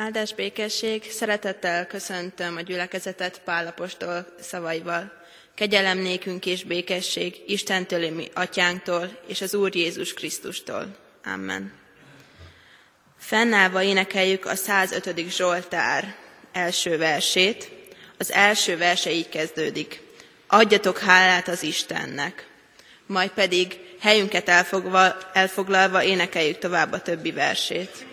Áldás békesség, szeretettel köszöntöm a gyülekezetet Pálapostól szavaival. Kegyelem nékünk és békesség Istentől, mi atyánktól és az Úr Jézus Krisztustól. Amen. Fennállva énekeljük a 105. Zsoltár első versét. Az első verse így kezdődik. Adjatok hálát az Istennek. Majd pedig helyünket elfoglalva énekeljük tovább a többi versét.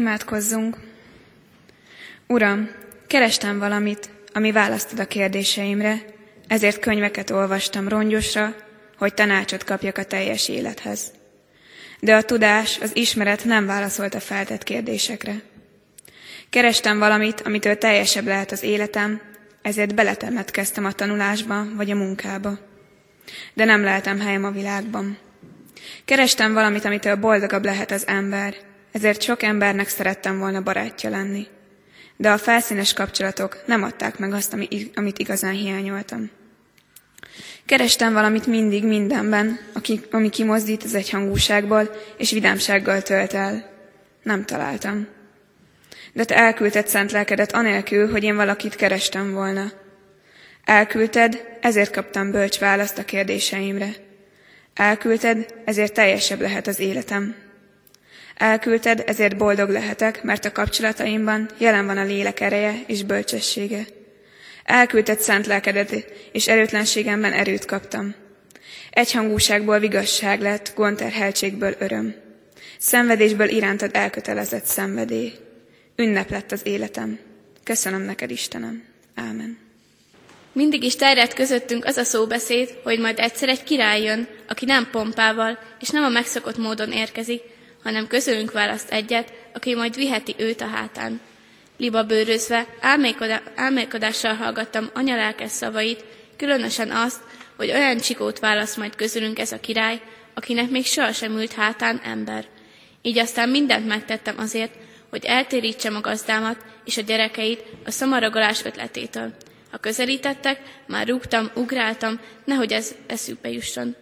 Imádkozzunk! Uram, kerestem valamit, ami választod a kérdéseimre, ezért könyveket olvastam rongyosra, hogy tanácsot kapjak a teljes élethez. De a tudás, az ismeret nem válaszolt a feltett kérdésekre. Kerestem valamit, amitől teljesebb lehet az életem, ezért beletemetkeztem a tanulásba vagy a munkába. De nem lehetem helyem a világban. Kerestem valamit, amitől boldogabb lehet az ember, ezért sok embernek szerettem volna barátja lenni. De a felszínes kapcsolatok nem adták meg azt, amit igazán hiányoltam. Kerestem valamit mindig, mindenben, ami kimozdít az egyhangúságból, és vidámsággal tölt el. Nem találtam. De te elküldted szent lelkedet anélkül, hogy én valakit kerestem volna. Elküldted, ezért kaptam bölcs választ a kérdéseimre. Elküldted, ezért teljesebb lehet az életem. Elküldted, ezért boldog lehetek, mert a kapcsolataimban jelen van a lélek ereje és bölcsessége. Elküldted szent lelkedet, és erőtlenségemben erőt kaptam. Egyhangúságból vigasság lett, gondterheltségből öröm. Szenvedésből irántad elkötelezett szenvedély. Ünnep lett az életem. Köszönöm neked, Istenem. Ámen. Mindig is terjedt közöttünk az a szóbeszéd, hogy majd egyszer egy király jön, aki nem pompával és nem a megszokott módon érkezik, hanem közülünk választ egyet, aki majd viheti őt a hátán. Liba bőrözve, álmélkodással hallgattam anya szavait, különösen azt, hogy olyan csikót választ majd közülünk ez a király, akinek még sohasem ült hátán ember. Így aztán mindent megtettem azért, hogy eltérítsem a gazdámat és a gyerekeit a szamaragolás ötletétől. Ha közelítettek, már rúgtam, ugráltam, nehogy ez eszükbe jusson.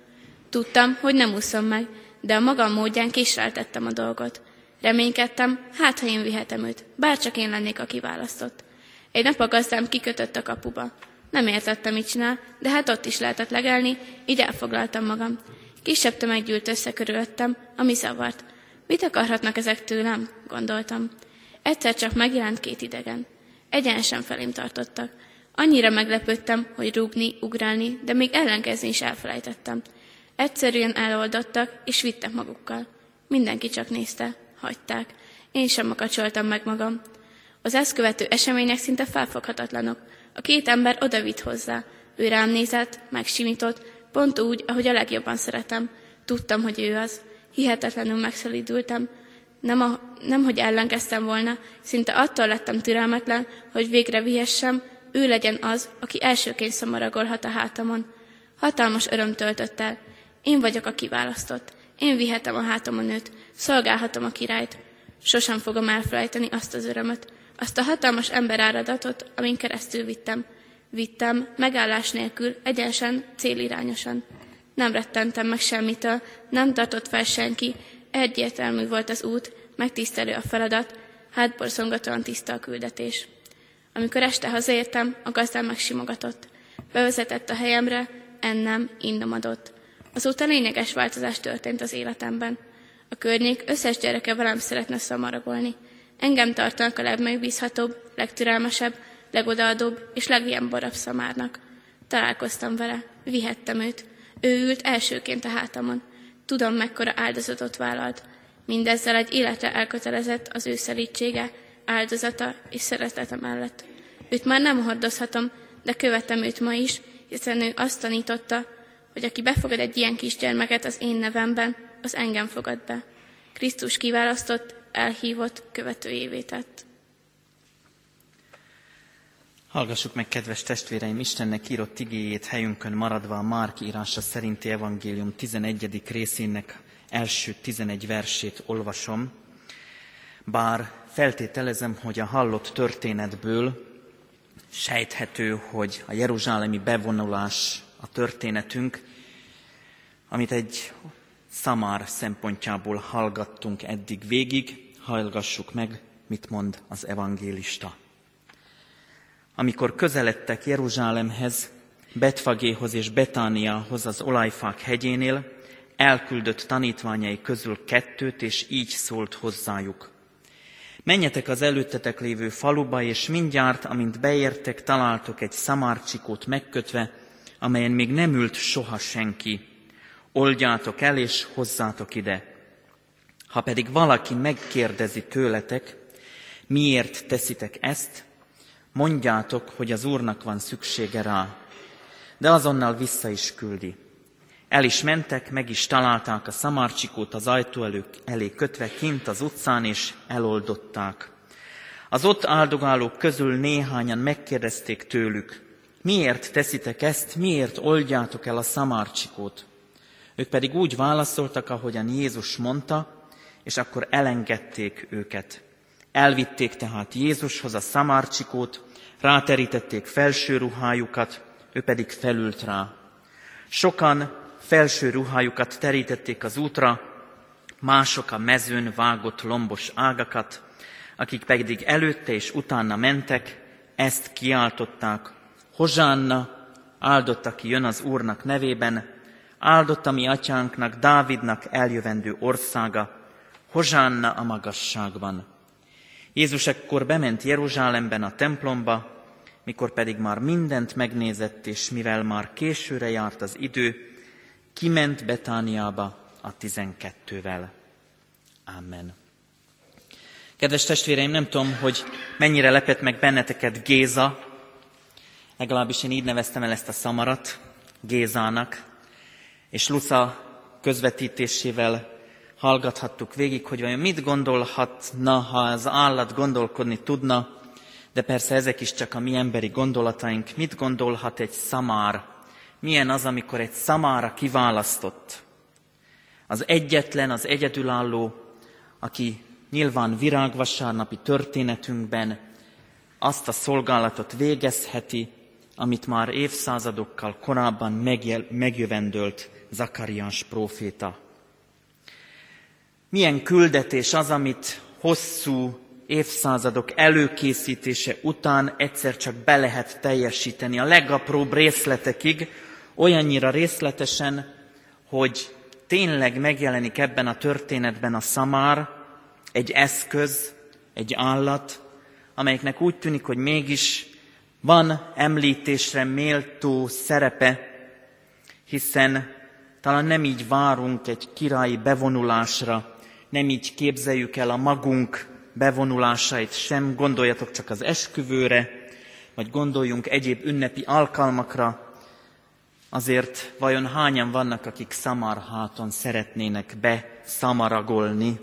Tudtam, hogy nem úszom meg, de a magam módján késleltettem a dolgot. Reménykedtem, hát ha én vihetem őt, bárcsak én lennék a kiválasztott. Egy nap a gazdám kikötött a kapuba. Nem értettem, mit csinál, de hát ott is lehetett legelni, így elfoglaltam magam. Kisebb tömeg gyűlt össze körülöttem, ami zavart. Mit akarhatnak ezek tőlem? gondoltam. Egyszer csak megjelent két idegen. Egyenesen felém tartottak. Annyira meglepődtem, hogy rúgni, ugrálni, de még ellenkezni is elfelejtettem. Egyszerűen eloldottak, és vittek magukkal. Mindenki csak nézte, hagyták. Én sem makacsoltam meg magam. Az ezt követő események szinte felfoghatatlanok. A két ember odavitt hozzá. Ő rám nézett, megsimított, pont úgy, ahogy a legjobban szeretem. Tudtam, hogy ő az. Hihetetlenül megszelídültem. Nem, a, nem, hogy ellenkeztem volna, szinte attól lettem türelmetlen, hogy végre vihessem, ő legyen az, aki elsőként szamaragolhat a hátamon. Hatalmas öröm töltött el. Én vagyok a kiválasztott. Én vihetem a hátamon őt, szolgálhatom a királyt. Sosem fogom elfelejteni azt az örömöt, azt a hatalmas emberáradatot, amin keresztül vittem. Vittem, megállás nélkül, egyensen, célirányosan. Nem rettentem meg semmitől, nem tartott fel senki, egyértelmű volt az út, megtisztelő a feladat, hátborzongatóan tiszta a küldetés. Amikor este hazaértem, a gazdám megsimogatott. Bevezetett a helyemre, ennem, innom adott. Azóta lényeges változás történt az életemben. A környék összes gyereke velem szeretne szamaragolni. Engem tartanak a legmegbízhatóbb, legtürelmesebb, legodaadóbb és legjemborabb szamárnak. Találkoztam vele, vihettem őt. Ő ült elsőként a hátamon. Tudom, mekkora áldozatot vállalt. Mindezzel egy életre elkötelezett az ő szelítsége, áldozata és szeretete mellett. Őt már nem hordozhatom, de követem őt ma is, hiszen ő azt tanította, hogy aki befogad egy ilyen kisgyermeket az én nevemben, az engem fogad be. Krisztus kiválasztott, elhívott, követőjévé tett. Hallgassuk meg, kedves testvéreim, Istennek írott igéjét helyünkön maradva a Márk írása szerinti evangélium 11. részének első 11 versét olvasom. Bár feltételezem, hogy a hallott történetből sejthető, hogy a jeruzsálemi bevonulás a történetünk, amit egy szamár szempontjából hallgattunk eddig végig, hallgassuk meg, mit mond az evangélista. Amikor közeledtek Jeruzsálemhez, Betfagéhoz és Betániához az olajfák hegyénél, elküldött tanítványai közül kettőt, és így szólt hozzájuk. Menjetek az előttetek lévő faluba, és mindjárt, amint beértek, találtok egy szamárcsikót megkötve, amelyen még nem ült soha senki. Oldjátok el, és hozzátok ide. Ha pedig valaki megkérdezi tőletek, miért teszitek ezt, mondjátok, hogy az Úrnak van szüksége rá. De azonnal vissza is küldi. El is mentek, meg is találták a szamarcsikót az ajtó elő, elé kötve kint az utcán, és eloldották. Az ott áldogálók közül néhányan megkérdezték tőlük, miért teszitek ezt, miért oldjátok el a szamárcsikót? Ők pedig úgy válaszoltak, ahogyan Jézus mondta, és akkor elengedték őket. Elvitték tehát Jézushoz a szamárcsikót, ráterítették felső ruhájukat, ő pedig felült rá. Sokan felső ruhájukat terítették az útra, mások a mezőn vágott lombos ágakat, akik pedig előtte és utána mentek, ezt kiáltották. Hozsánna, áldott, aki jön az Úrnak nevében, áldott a mi atyánknak, Dávidnak eljövendő országa, Hozsánna a magasságban. Jézus ekkor bement Jeruzsálemben a templomba, mikor pedig már mindent megnézett, és mivel már későre járt az idő, kiment Betániába a tizenkettővel. Amen. Kedves testvéreim, nem tudom, hogy mennyire lepett meg benneteket Géza, legalábbis én így neveztem el ezt a szamarat, Gézának, és Luca közvetítésével hallgathattuk végig, hogy vajon mit gondolhatna, ha az állat gondolkodni tudna, de persze ezek is csak a mi emberi gondolataink. Mit gondolhat egy szamár? Milyen az, amikor egy szamára kiválasztott? Az egyetlen, az egyedülálló, aki nyilván virágvasárnapi történetünkben azt a szolgálatot végezheti, amit már évszázadokkal korábban megjövendölt Zakariás próféta. Milyen küldetés az, amit hosszú évszázadok előkészítése után egyszer csak be lehet teljesíteni a legapróbb részletekig, olyannyira részletesen, hogy tényleg megjelenik ebben a történetben a szamár, egy eszköz, egy állat, amelyiknek úgy tűnik, hogy mégis van említésre méltó szerepe, hiszen talán nem így várunk egy királyi bevonulásra, nem így képzeljük el a magunk bevonulásait. Sem, gondoljatok csak az esküvőre, vagy gondoljunk egyéb ünnepi alkalmakra, azért vajon hányan vannak, akik szamarháton szeretnének beszamaragolni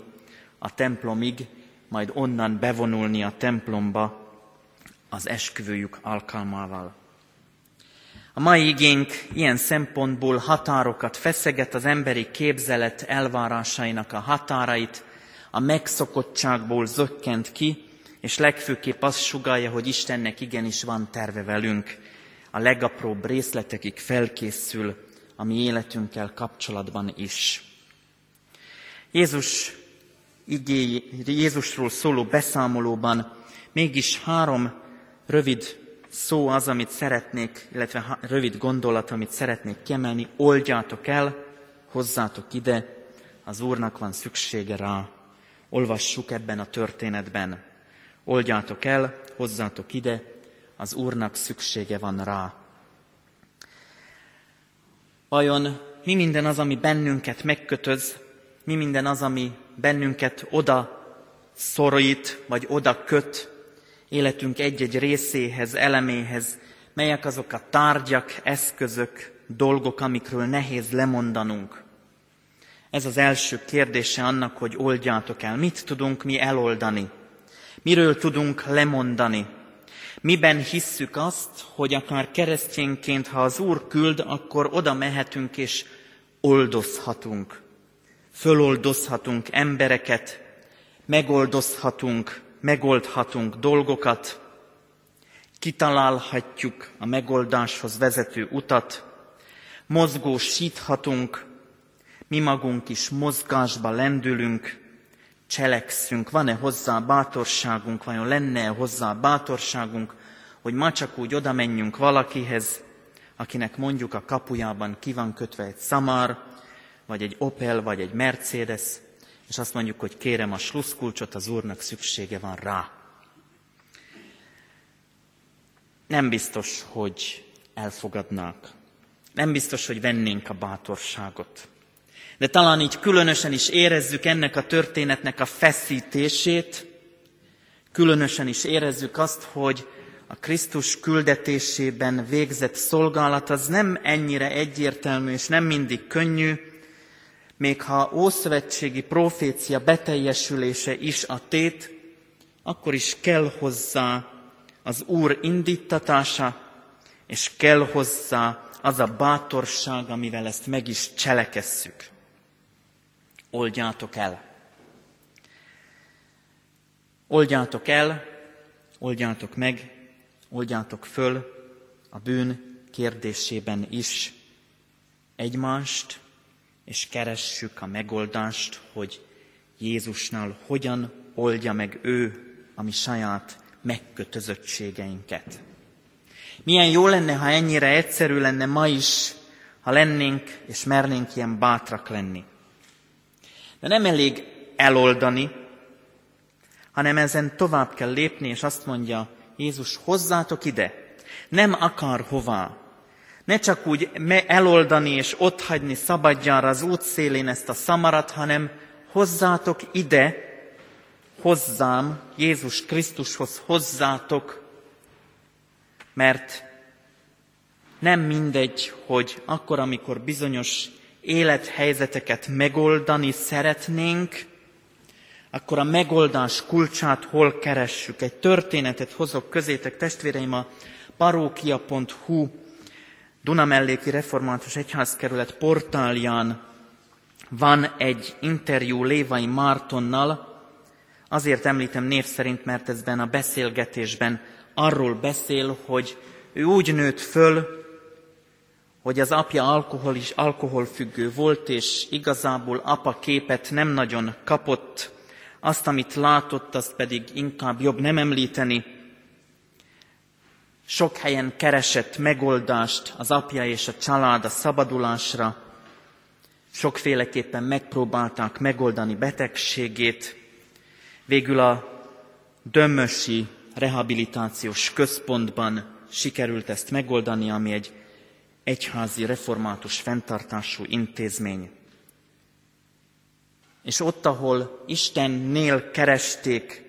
a templomig, majd onnan bevonulni a templomba az esküvőjük alkalmával. A mai igénk ilyen szempontból határokat feszeget az emberi képzelet elvárásainak a határait, a megszokottságból zökkent ki, és legfőképp azt sugalja, hogy Istennek igenis van terve velünk. A legapróbb részletekig felkészül a mi életünkkel kapcsolatban is. Jézus igény, Jézusról szóló beszámolóban mégis három rövid szó az, amit szeretnék, illetve rövid gondolat, amit szeretnék kiemelni. Oldjátok el, hozzátok ide, az Úrnak van szüksége rá. Olvassuk ebben a történetben. Oldjátok el, hozzátok ide, az Úrnak szüksége van rá. Vajon mi minden az, ami bennünket megkötöz, mi minden az, ami bennünket oda szorít, vagy oda köt életünk egy-egy részéhez, eleméhez, melyek azok a tárgyak, eszközök, dolgok, amikről nehéz lemondanunk. Ez az első kérdése annak, hogy oldjátok el. Mit tudunk mi eloldani? Miről tudunk lemondani? Miben hisszük azt, hogy akár keresztényként, ha az Úr küld, akkor oda mehetünk és oldozhatunk. Föloldozhatunk embereket, megoldozhatunk, megoldhatunk dolgokat, kitalálhatjuk a megoldáshoz vezető utat, mozgósíthatunk, mi magunk is mozgásba lendülünk, cselekszünk, van-e hozzá bátorságunk, vajon lenne-e hozzá bátorságunk, hogy ma csak úgy oda menjünk valakihez, akinek mondjuk a kapujában ki van kötve egy szamár, vagy egy Opel, vagy egy Mercedes, és azt mondjuk, hogy kérem a sluszkulcsot, az Úrnak szüksége van rá. Nem biztos, hogy elfogadnák. Nem biztos, hogy vennénk a bátorságot. De talán így különösen is érezzük ennek a történetnek a feszítését, különösen is érezzük azt, hogy a Krisztus küldetésében végzett szolgálat az nem ennyire egyértelmű és nem mindig könnyű, még ha ószövetségi profécia beteljesülése is a tét, akkor is kell hozzá az Úr indítatása, és kell hozzá az a bátorság, amivel ezt meg is cselekesszük. Oldjátok el. Oldjátok el, oldjátok meg, oldjátok föl a bűn kérdésében is egymást, és keressük a megoldást, hogy Jézusnál hogyan oldja meg ő a mi saját megkötözöttségeinket. Milyen jó lenne, ha ennyire egyszerű lenne ma is, ha lennénk és mernénk ilyen bátrak lenni. De nem elég eloldani, hanem ezen tovább kell lépni, és azt mondja Jézus, hozzátok ide, nem akar hová. Ne csak úgy eloldani és otthagyni szabadjára az útszélén ezt a szamarat, hanem hozzátok ide, hozzám, Jézus Krisztushoz hozzátok, mert nem mindegy, hogy akkor, amikor bizonyos élethelyzeteket megoldani szeretnénk, akkor a megoldás kulcsát hol keressük. Egy történetet hozok közétek, testvéreim, a parókia.hu Dunamelléki Református Egyházkerület portálján van egy interjú Lévai Mártonnal, Azért említem név szerint, mert ezben a beszélgetésben arról beszél, hogy ő úgy nőtt föl, hogy az apja alkohol is alkoholfüggő volt, és igazából apa képet nem nagyon kapott, azt, amit látott, azt pedig inkább jobb nem említeni. Sok helyen keresett megoldást az apja és a család a szabadulásra, sokféleképpen megpróbálták megoldani betegségét, Végül a Dömmösi rehabilitációs központban sikerült ezt megoldani, ami egy egyházi református fenntartású intézmény. És ott, ahol Istennél keresték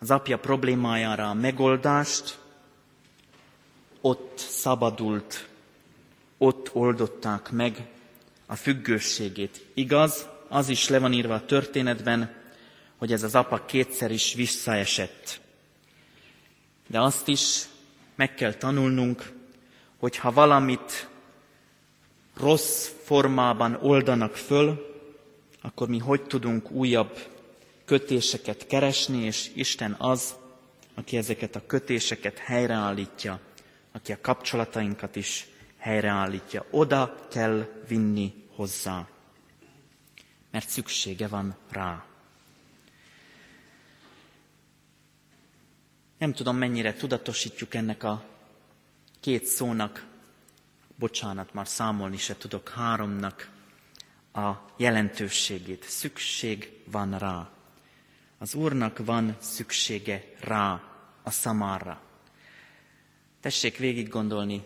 az apja problémájára a megoldást, ott szabadult, ott oldották meg a függőségét. Igaz, az is le van írva a történetben, hogy ez az apa kétszer is visszaesett. De azt is meg kell tanulnunk, hogy ha valamit rossz formában oldanak föl, akkor mi hogy tudunk újabb kötéseket keresni, és Isten az, aki ezeket a kötéseket helyreállítja, aki a kapcsolatainkat is helyreállítja. Oda kell vinni hozzá, mert szüksége van rá. Nem tudom, mennyire tudatosítjuk ennek a két szónak, bocsánat, már számolni se tudok, háromnak a jelentőségét. Szükség van rá. Az Úrnak van szüksége rá, a szamárra. Tessék végig gondolni,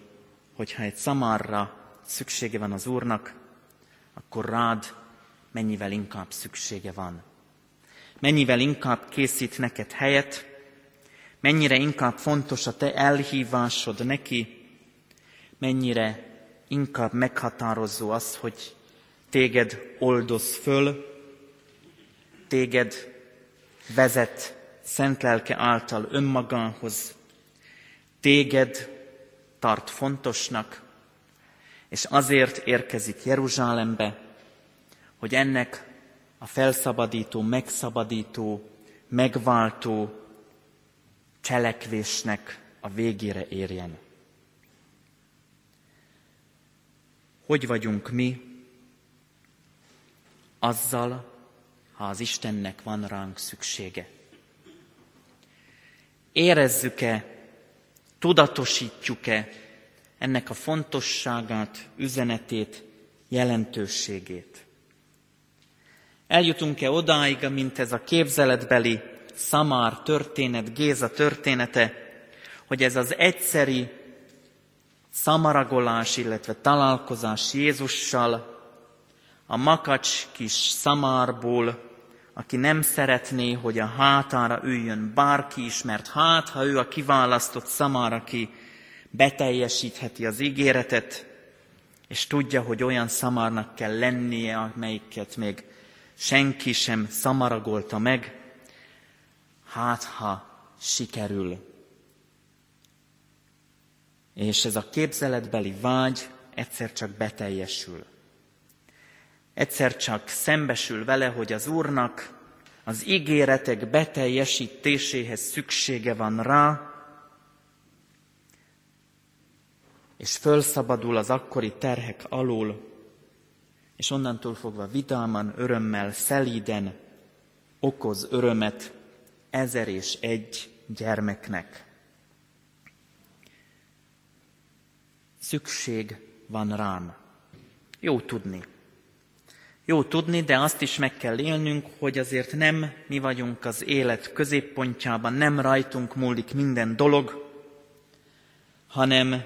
hogyha egy szamárra szüksége van az Úrnak, akkor rád mennyivel inkább szüksége van. Mennyivel inkább készít neked helyet, mennyire inkább fontos a te elhívásod neki, mennyire inkább meghatározó az, hogy téged oldoz föl, téged vezet szent lelke által önmagához, téged tart fontosnak, és azért érkezik Jeruzsálembe, hogy ennek a felszabadító, megszabadító, megváltó, cselekvésnek a végére érjen. Hogy vagyunk mi azzal, ha az Istennek van ránk szüksége? Érezzük-e, tudatosítjuk-e ennek a fontosságát, üzenetét, jelentőségét? Eljutunk-e odáig, mint ez a képzeletbeli Szamár történet, Géza története, hogy ez az egyszeri szamaragolás, illetve találkozás Jézussal a makacs kis szamárból, aki nem szeretné, hogy a hátára üljön bárki is, mert hát, ha ő a kiválasztott szamár, aki beteljesítheti az ígéretet, és tudja, hogy olyan szamárnak kell lennie, amelyiket még senki sem szamaragolta meg, hát ha sikerül. És ez a képzeletbeli vágy egyszer csak beteljesül. Egyszer csak szembesül vele, hogy az Úrnak az ígéretek beteljesítéséhez szüksége van rá, és fölszabadul az akkori terhek alól, és onnantól fogva vidáman, örömmel, szelíden okoz örömet ezer és egy gyermeknek. Szükség van rám. Jó tudni. Jó tudni, de azt is meg kell élnünk, hogy azért nem mi vagyunk az élet középpontjában, nem rajtunk múlik minden dolog, hanem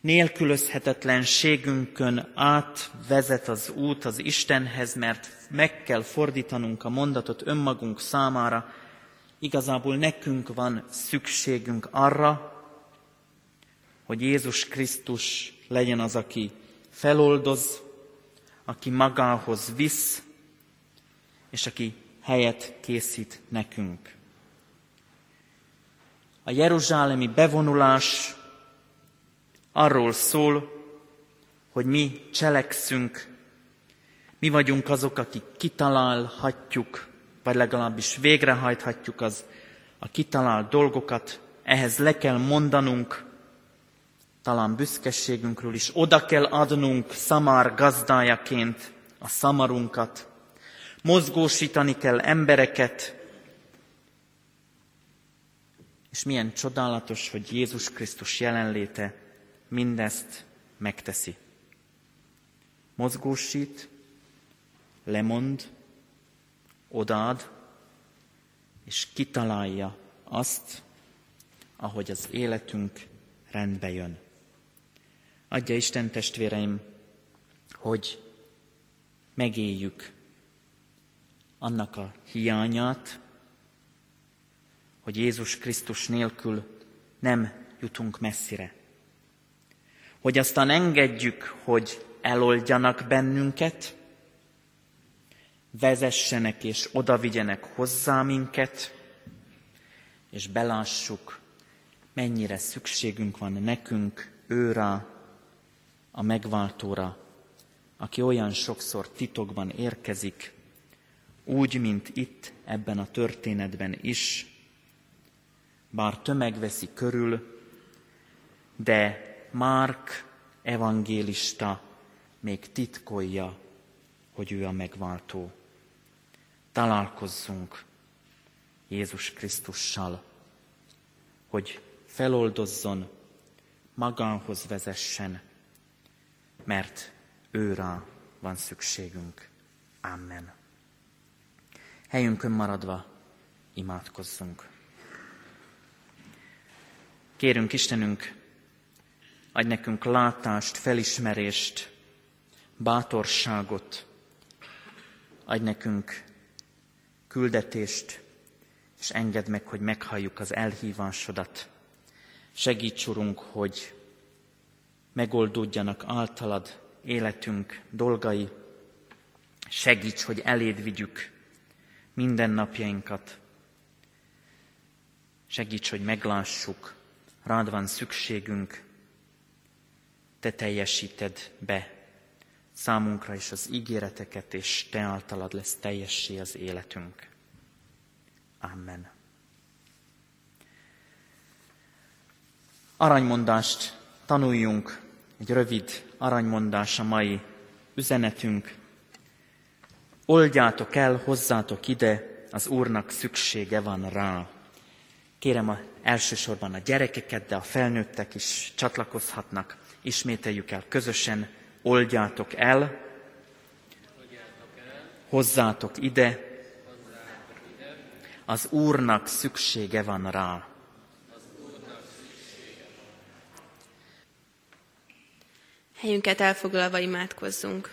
nélkülözhetetlenségünkön átvezet az út az Istenhez, mert meg kell fordítanunk a mondatot önmagunk számára. Igazából nekünk van szükségünk arra, hogy Jézus Krisztus legyen az, aki feloldoz, aki magához visz, és aki helyet készít nekünk. A jeruzsálemi bevonulás arról szól, hogy mi cselekszünk, mi vagyunk azok, akik kitalálhatjuk, vagy legalábbis végrehajthatjuk az a kitalált dolgokat, ehhez le kell mondanunk talán büszkeségünkről is, oda kell adnunk szamár gazdájaként a szamarunkat, mozgósítani kell embereket, és milyen csodálatos, hogy Jézus Krisztus jelenléte mindezt megteszi. Mozgósít, lemond, odaad, és kitalálja azt, ahogy az életünk rendbe jön. Adja Isten testvéreim, hogy megéljük annak a hiányát, hogy Jézus Krisztus nélkül nem jutunk messzire. Hogy aztán engedjük, hogy eloldjanak bennünket, vezessenek és odavigyenek hozzá minket, és belássuk, mennyire szükségünk van nekünk őrá, a megváltóra, aki olyan sokszor titokban érkezik, úgy, mint itt ebben a történetben is, bár tömeg veszi körül, de Márk evangélista még titkolja, hogy ő a megváltó. Találkozzunk Jézus Krisztussal, hogy feloldozzon, magához vezessen, mert őrá van szükségünk. Amen. Helyünkön maradva imádkozzunk. Kérünk Istenünk, Adj nekünk látást, felismerést, bátorságot. Adj nekünk küldetést, és engedd meg, hogy meghalljuk az elhívásodat. Segíts, Urunk, hogy megoldódjanak általad életünk dolgai. Segíts, hogy eléd vigyük mindennapjainkat. Segíts, hogy meglássuk, rád van szükségünk, te teljesíted be számunkra is az ígéreteket, és te általad lesz teljessé az életünk. Amen. Aranymondást tanuljunk, egy rövid aranymondás a mai üzenetünk. Oldjátok el, hozzátok ide, az Úrnak szüksége van rá. Kérem a, elsősorban a gyerekeket, de a felnőttek is csatlakozhatnak ismételjük el közösen, oldjátok el, hozzátok ide, az Úrnak szüksége van rá. Helyünket elfoglalva imádkozzunk.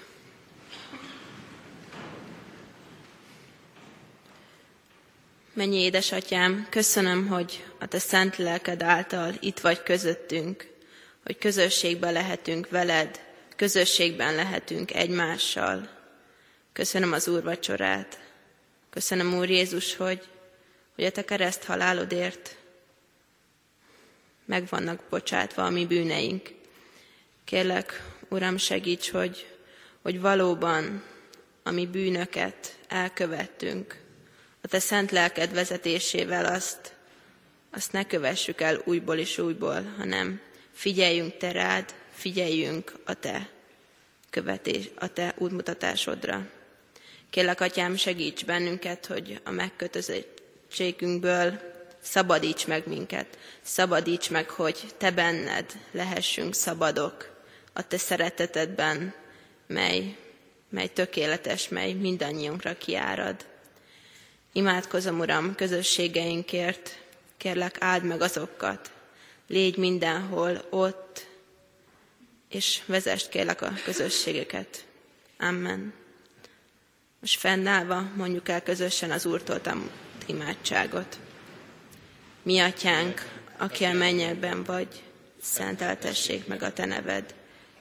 Mennyi édesatyám, köszönöm, hogy a te szent lelked által itt vagy közöttünk, hogy közösségben lehetünk veled, közösségben lehetünk egymással. Köszönöm az úr vacsorát. Köszönöm, Úr Jézus, hogy, hogy a te kereszt halálodért meg vannak bocsátva a mi bűneink, Kérlek, Uram, segíts, hogy, hogy valóban a mi bűnöket elkövettünk, a Te szent lelked vezetésével azt, azt ne kövessük el újból és újból, hanem figyeljünk Te rád, figyeljünk a Te követés, a Te útmutatásodra. Kérlek, Atyám, segíts bennünket, hogy a megkötözöttségünkből szabadíts meg minket, szabadíts meg, hogy Te benned lehessünk szabadok, a Te szeretetedben, mely, mely tökéletes, mely mindannyiunkra kiárad. Imádkozom, Uram, közösségeinkért, kérlek áld meg azokat, légy mindenhol ott, és vezest kérlek a közösségeket. Amen. Most fennállva mondjuk el közösen az Úrtól imádságot. Mi atyánk, aki a mennyekben vagy, szenteltessék meg a te neved.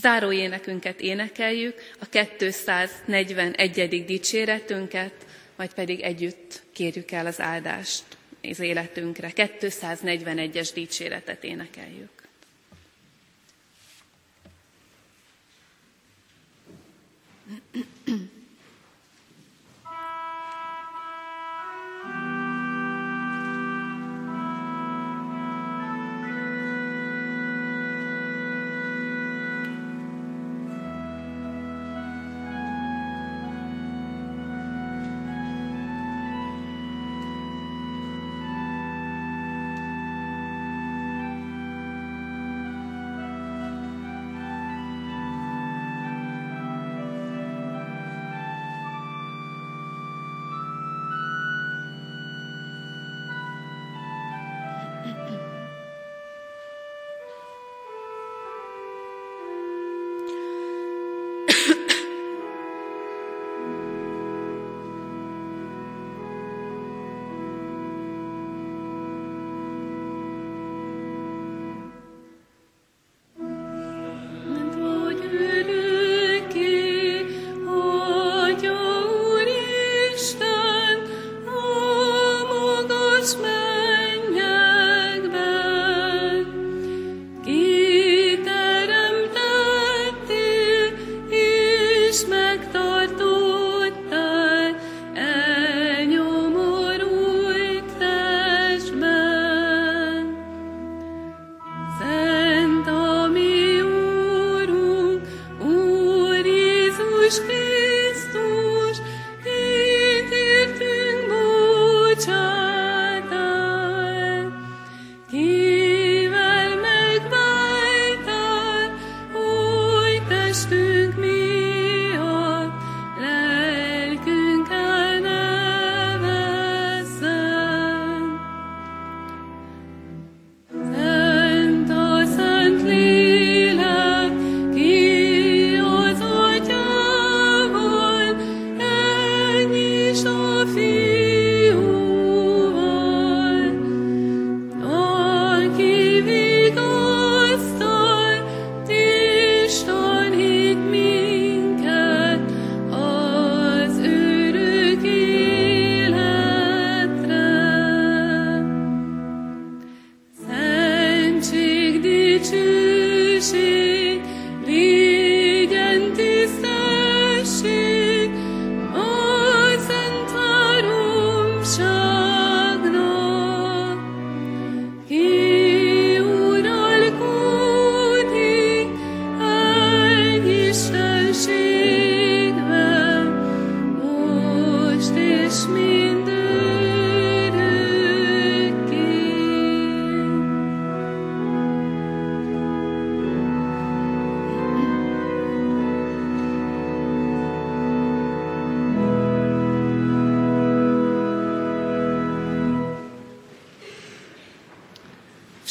Záró énekünket énekeljük, a 241. dicséretünket, majd pedig együtt kérjük el az áldást az életünkre. 241-es dicséretet énekeljük.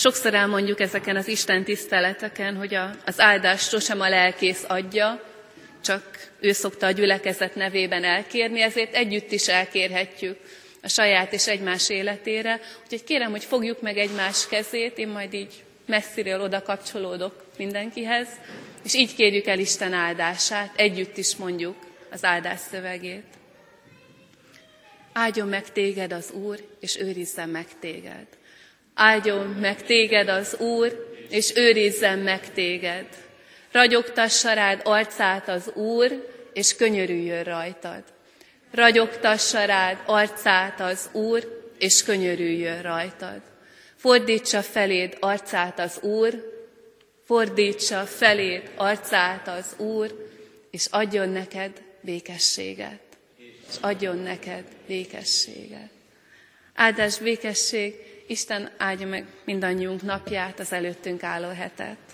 Sokszor elmondjuk ezeken az Isten tiszteleteken, hogy a, az áldást sosem a lelkész adja, csak ő szokta a gyülekezet nevében elkérni, ezért együtt is elkérhetjük a saját és egymás életére. Úgyhogy kérem, hogy fogjuk meg egymás kezét, én majd így messziről oda kapcsolódok mindenkihez, és így kérjük el Isten áldását, együtt is mondjuk az áldás szövegét. Áldjon meg téged az Úr, és őrizzen meg téged. Áldjon meg téged az Úr, és őrizzen meg téged. Ragyogtassa rád arcát az Úr, és könyörüljön rajtad. Ragyogtassa rád arcát az Úr, és könyörüljön rajtad. Fordítsa feléd arcát az Úr, fordítsa feléd arcát az Úr, és adjon neked békességet. És adjon neked békességet. Áldás békesség, Isten áldja meg mindannyiunk napját, az előttünk álló hetet.